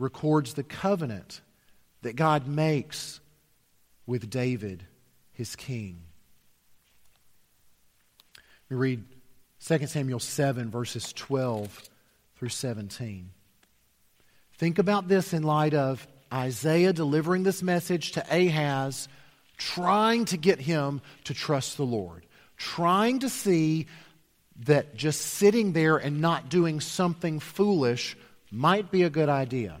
records the covenant that God makes with David, his king. We read 2 Samuel 7, verses 12 through 17. Think about this in light of Isaiah delivering this message to Ahaz, trying to get him to trust the Lord, trying to see that just sitting there and not doing something foolish might be a good idea.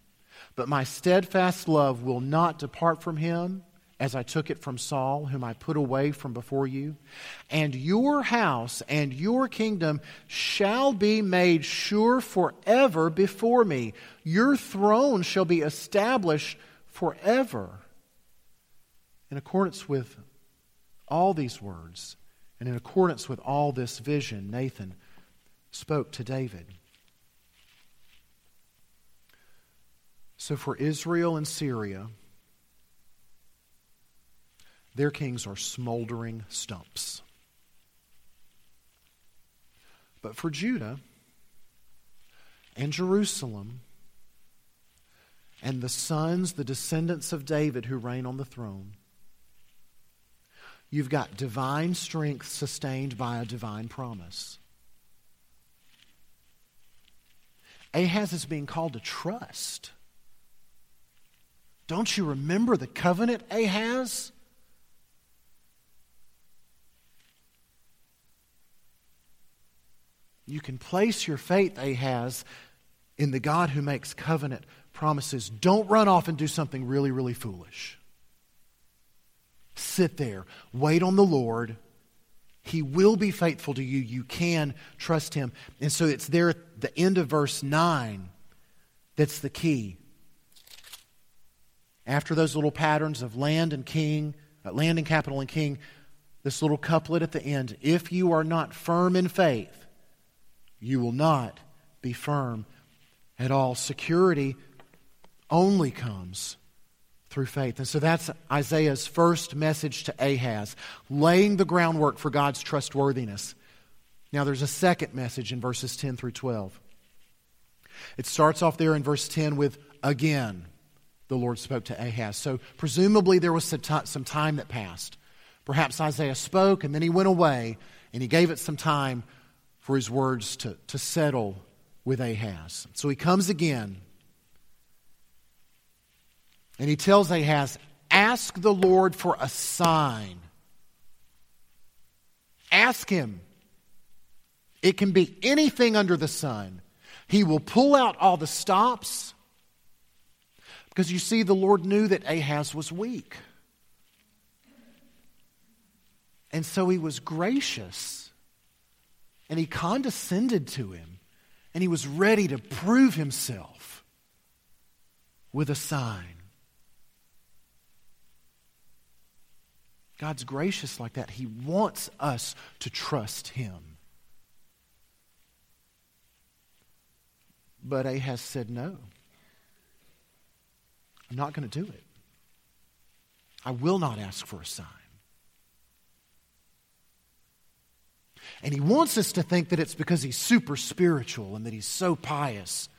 But my steadfast love will not depart from him as I took it from Saul, whom I put away from before you. And your house and your kingdom shall be made sure forever before me. Your throne shall be established forever. In accordance with all these words, and in accordance with all this vision, Nathan spoke to David. So for Israel and Syria, their kings are smoldering stumps. But for Judah and Jerusalem and the sons, the descendants of David who reign on the throne, you've got divine strength sustained by a divine promise. Ahaz is being called to trust. Don't you remember the covenant Ahaz? You can place your faith, Ahaz, in the God who makes covenant promises. Don't run off and do something really, really foolish. Sit there, wait on the Lord. He will be faithful to you. You can trust him. And so it's there at the end of verse 9 that's the key. After those little patterns of land and king, uh, land and capital and king, this little couplet at the end if you are not firm in faith, you will not be firm at all. Security only comes through faith. And so that's Isaiah's first message to Ahaz, laying the groundwork for God's trustworthiness. Now, there's a second message in verses 10 through 12. It starts off there in verse 10 with, again, the Lord spoke to Ahaz. So, presumably, there was some time that passed. Perhaps Isaiah spoke and then he went away and he gave it some time for his words to, to settle with Ahaz. So he comes again and he tells Ahaz, Ask the Lord for a sign. Ask him. It can be anything under the sun. He will pull out all the stops. Because you see, the Lord knew that Ahaz was weak. And so he was gracious and he condescended to him, and he was ready to prove himself with a sign. God's gracious like that. He wants us to trust him. But Ahaz said, No. I'm not going to do it. I will not ask for a sign. And he wants us to think that it's because he's super spiritual and that he's so pious.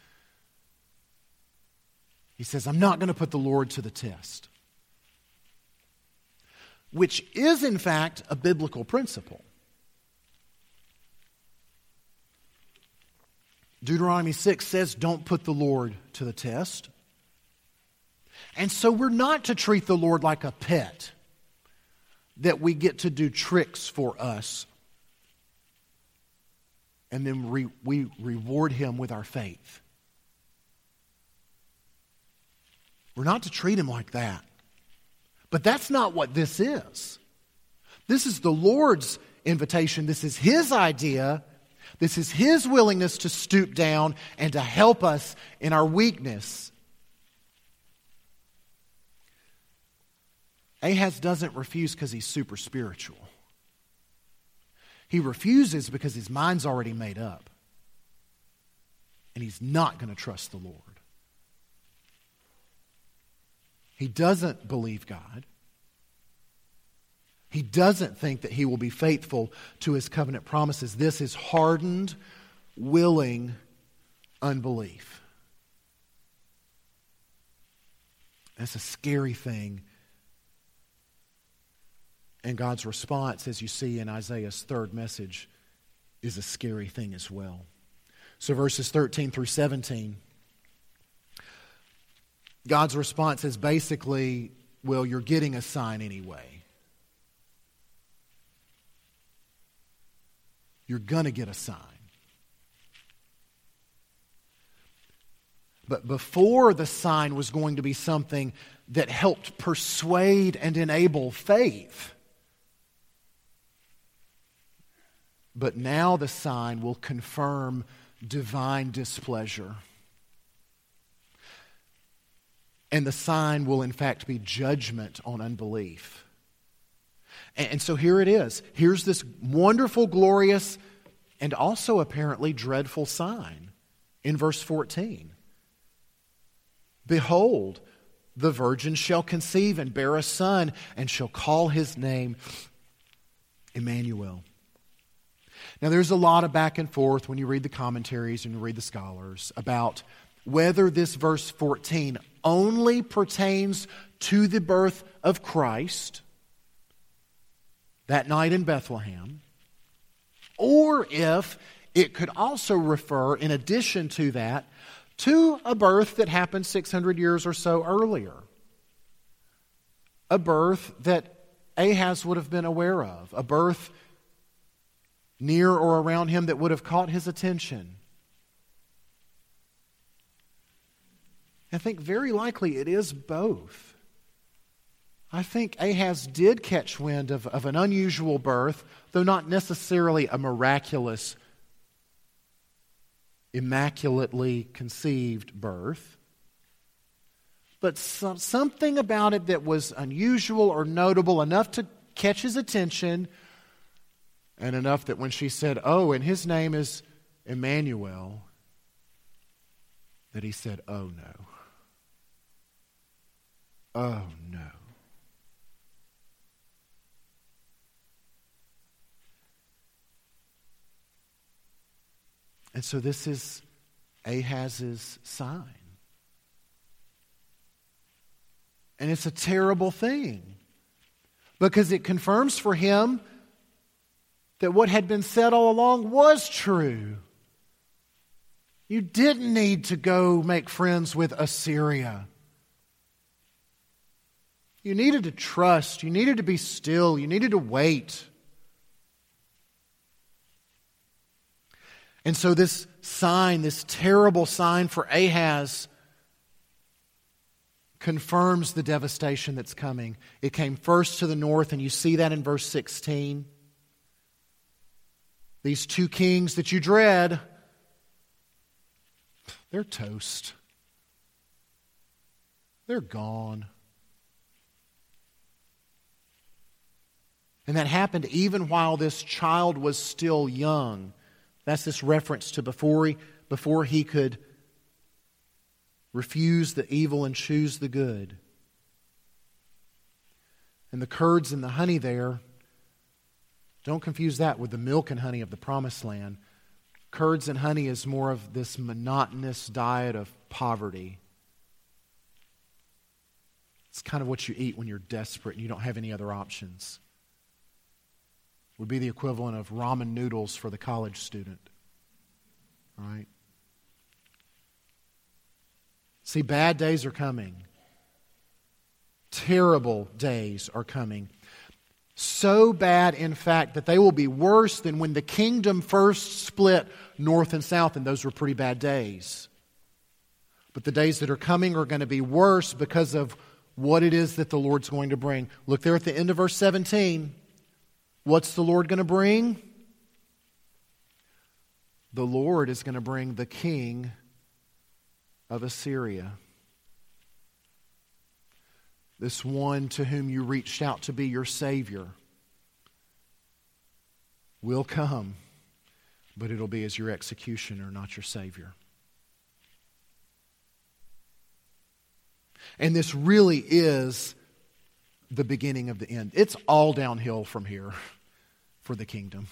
He says, I'm not going to put the Lord to the test. Which is, in fact, a biblical principle. Deuteronomy 6 says, Don't put the Lord to the test. And so we're not to treat the Lord like a pet that we get to do tricks for us and then re- we reward him with our faith. We're not to treat him like that. But that's not what this is. This is the Lord's invitation. This is his idea. This is his willingness to stoop down and to help us in our weakness. Ahaz doesn't refuse because he's super spiritual. He refuses because his mind's already made up. And he's not going to trust the Lord. He doesn't believe God. He doesn't think that he will be faithful to his covenant promises. This is hardened, willing unbelief. That's a scary thing. And God's response, as you see in Isaiah's third message, is a scary thing as well. So, verses 13 through 17, God's response is basically, well, you're getting a sign anyway. you're going to get a sign. But before the sign was going to be something that helped persuade and enable faith. But now the sign will confirm divine displeasure. And the sign will, in fact, be judgment on unbelief. And so here it is. Here's this wonderful, glorious, and also apparently dreadful sign in verse 14. Behold, the virgin shall conceive and bear a son, and shall call his name Emmanuel. Now, there's a lot of back and forth when you read the commentaries and you read the scholars about whether this verse 14 only pertains to the birth of Christ that night in Bethlehem, or if it could also refer, in addition to that, to a birth that happened 600 years or so earlier. A birth that Ahaz would have been aware of, a birth near or around him that would have caught his attention. I think very likely it is both. I think Ahaz did catch wind of, of an unusual birth, though not necessarily a miraculous, immaculately conceived birth. But some, something about it that was unusual or notable enough to catch his attention, and enough that when she said, Oh, and his name is Emmanuel, that he said, Oh no. Oh no. And so this is Ahaz's sign. And it's a terrible thing because it confirms for him that what had been said all along was true. You didn't need to go make friends with Assyria. You needed to trust. You needed to be still. You needed to wait. And so, this sign, this terrible sign for Ahaz, confirms the devastation that's coming. It came first to the north, and you see that in verse 16. These two kings that you dread, they're toast. They're gone. And that happened even while this child was still young. That's this reference to before he, before he could refuse the evil and choose the good. And the curds and the honey there, don't confuse that with the milk and honey of the promised land. Curds and honey is more of this monotonous diet of poverty. It's kind of what you eat when you're desperate and you don't have any other options It would be the equivalent of ramen noodles for the college student. Right? See, bad days are coming. Terrible days are coming. So bad, in fact, that they will be worse than when the kingdom first split north and south, and those were pretty bad days. But the days that are coming are going to be worse because of what it is that the Lord's going to bring. Look there at the end of verse 17. What's the Lord going to bring? The Lord is going to bring the king of Assyria. This one to whom you reached out to be your Savior, will come, but it'll be as your executioner, not your Savior. And this really is the beginning of the end. It's all downhill from here for the kingdom.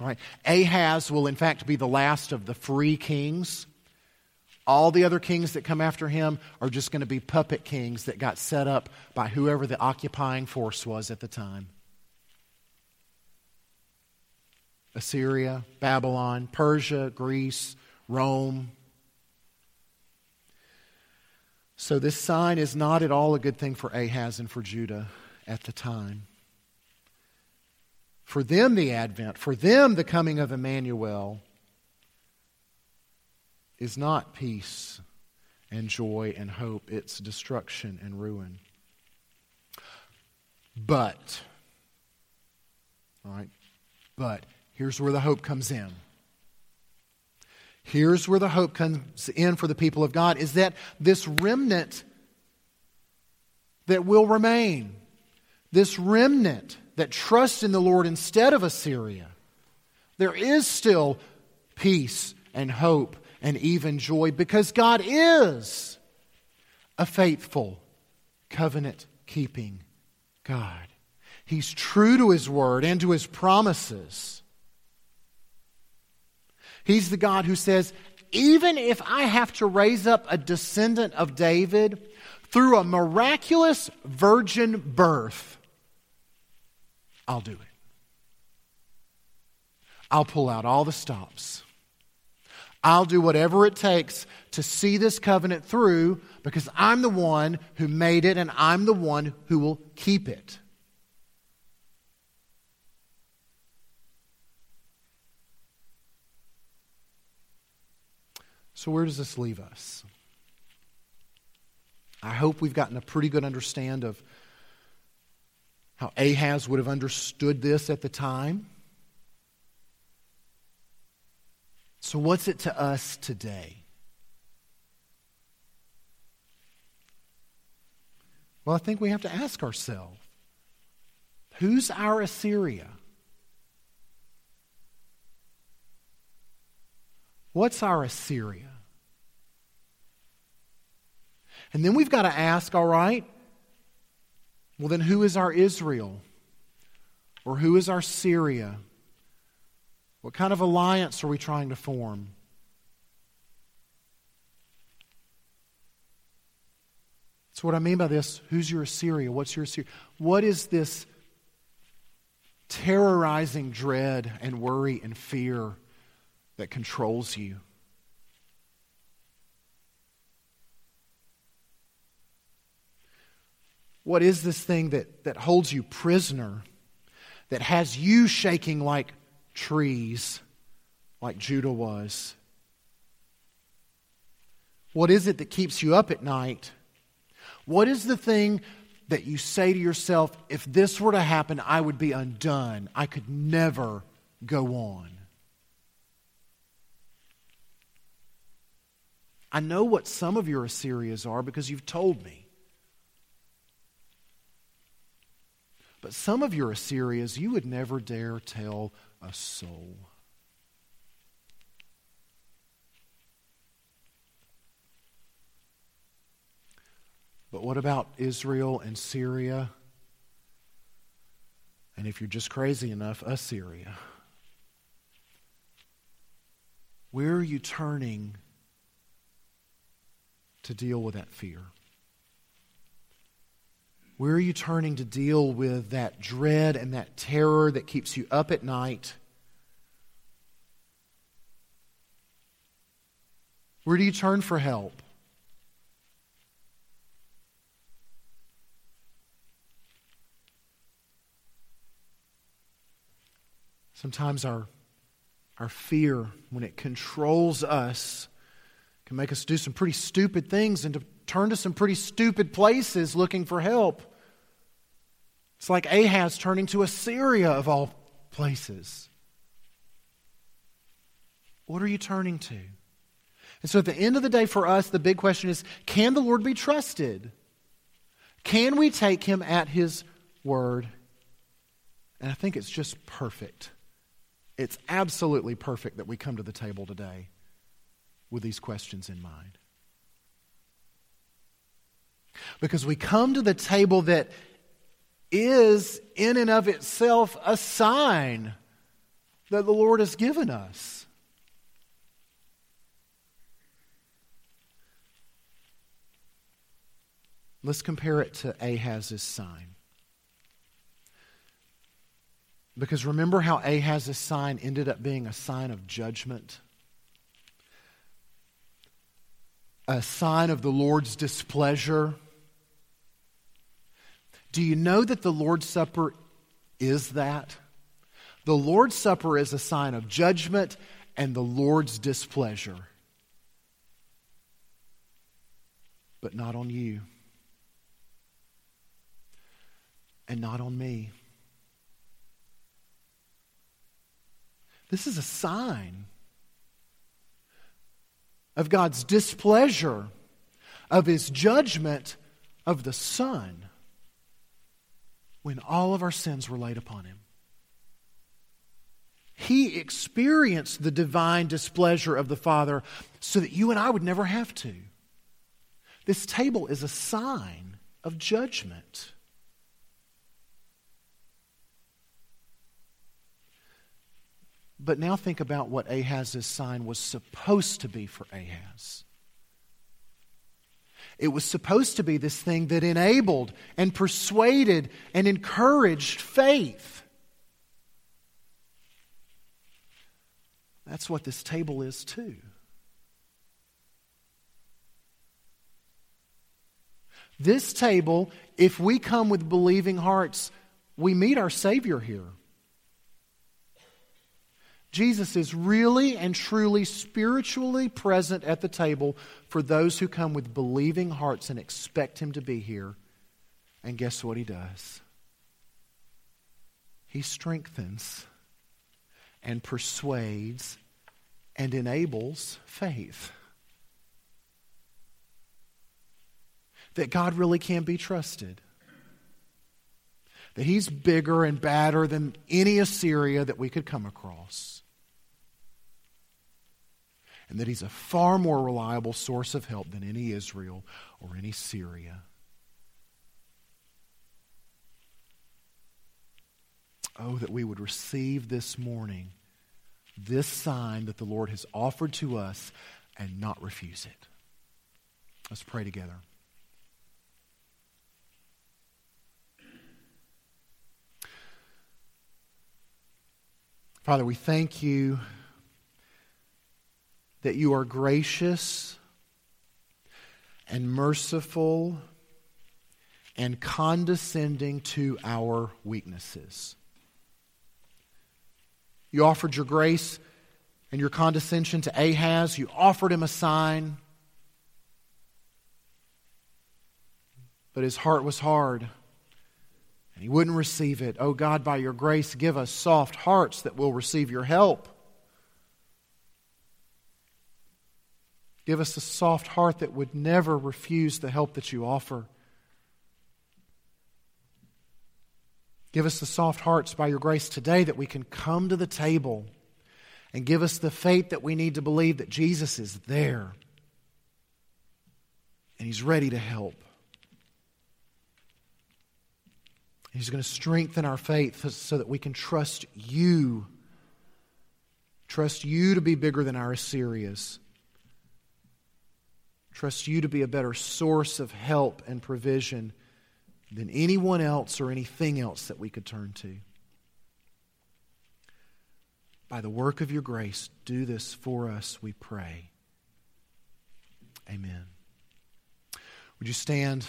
Right? Ahaz will, in fact, be the last of the free kings. All the other kings that come after him are just going to be puppet kings that got set up by whoever the occupying force was at the time. Assyria, Babylon, Persia, Greece, Rome. So, this sign is not at all a good thing for Ahaz and for Judah at the time. For them, the advent, for them, the coming of Emmanuel is not peace and joy and hope, it's destruction and ruin. But, all right, but here's where the hope comes in. Here's where the hope comes in for the people of God is that this remnant that will remain, this remnant that trusts in the Lord instead of Assyria, there is still peace and hope and even joy because God is a faithful, covenant keeping God. He's true to His word and to His promises. He's the God who says, even if I have to raise up a descendant of David through a miraculous virgin birth, I'll do it. I'll pull out all the stops. I'll do whatever it takes to see this covenant through because I'm the one who made it and I'm the one who will keep it. So, where does this leave us? I hope we've gotten a pretty good understand of how Ahaz would have understood this at the time. So, what's it to us today? Well, I think we have to ask ourselves who's our Assyria? What's our Assyria? And then we've got to ask, all right, well, then who is our Israel? Or who is our Syria? What kind of alliance are we trying to form? That's what I mean by this. Who's your Assyria? What's your Assyria? What is this terrorizing dread and worry and fear that controls you? What is this thing that, that holds you prisoner, that has you shaking like trees, like Judah was? What is it that keeps you up at night? What is the thing that you say to yourself, if this were to happen, I would be undone? I could never go on. I know what some of your Assyrias are because you've told me. But some of your Assyrias you would never dare tell a soul. But what about Israel and Syria? And if you're just crazy enough, Assyria. Where are you turning to deal with that fear? Where are you turning to deal with that dread and that terror that keeps you up at night? Where do you turn for help? Sometimes our, our fear, when it controls us, can make us do some pretty stupid things and to turn to some pretty stupid places looking for help. It's like Ahaz turning to Assyria of all places. What are you turning to? And so at the end of the day, for us, the big question is can the Lord be trusted? Can we take him at his word? And I think it's just perfect. It's absolutely perfect that we come to the table today with these questions in mind. Because we come to the table that is, in and of itself, a sign that the Lord has given us. Let's compare it to Ahaz's sign. Because remember how Ahaz's sign ended up being a sign of judgment? A sign of the Lord's displeasure? Do you know that the Lord's Supper is that? The Lord's Supper is a sign of judgment and the Lord's displeasure. But not on you. And not on me. This is a sign of God's displeasure, of his judgment of the Son when all of our sins were laid upon him. He experienced the divine displeasure of the Father so that you and I would never have to. This table is a sign of judgment. But now think about what Ahaz's sign was supposed to be for Ahaz. It was supposed to be this thing that enabled and persuaded and encouraged faith. That's what this table is, too. This table, if we come with believing hearts, we meet our Savior here. Jesus is really and truly spiritually present at the table for those who come with believing hearts and expect Him to be here. And guess what He does? He strengthens and persuades and enables faith. That God really can be trusted. That He's bigger and badder than any Assyria that we could come across and that he's a far more reliable source of help than any Israel or any Syria. Oh, that we would receive this morning this sign that the Lord has offered to us and not refuse it. Let's pray together. Father, we thank you that you are gracious and merciful and condescending to our weaknesses. You offered your grace and your condescension to Ahaz. You offered him a sign, but his heart was hard and he wouldn't receive it. Oh God, by your grace, give us soft hearts that will receive your help. Give us a soft heart that would never refuse the help that you offer. Give us the soft hearts by your grace today that we can come to the table and give us the faith that we need to believe that Jesus is there and He's ready to help. He's going to strengthen our faith so that we can trust you. Trust you to be bigger than our Assyrias. Trust you to be a better source of help and provision than anyone else or anything else that we could turn to. By the work of your grace, do this for us, we pray. Amen. Would you stand?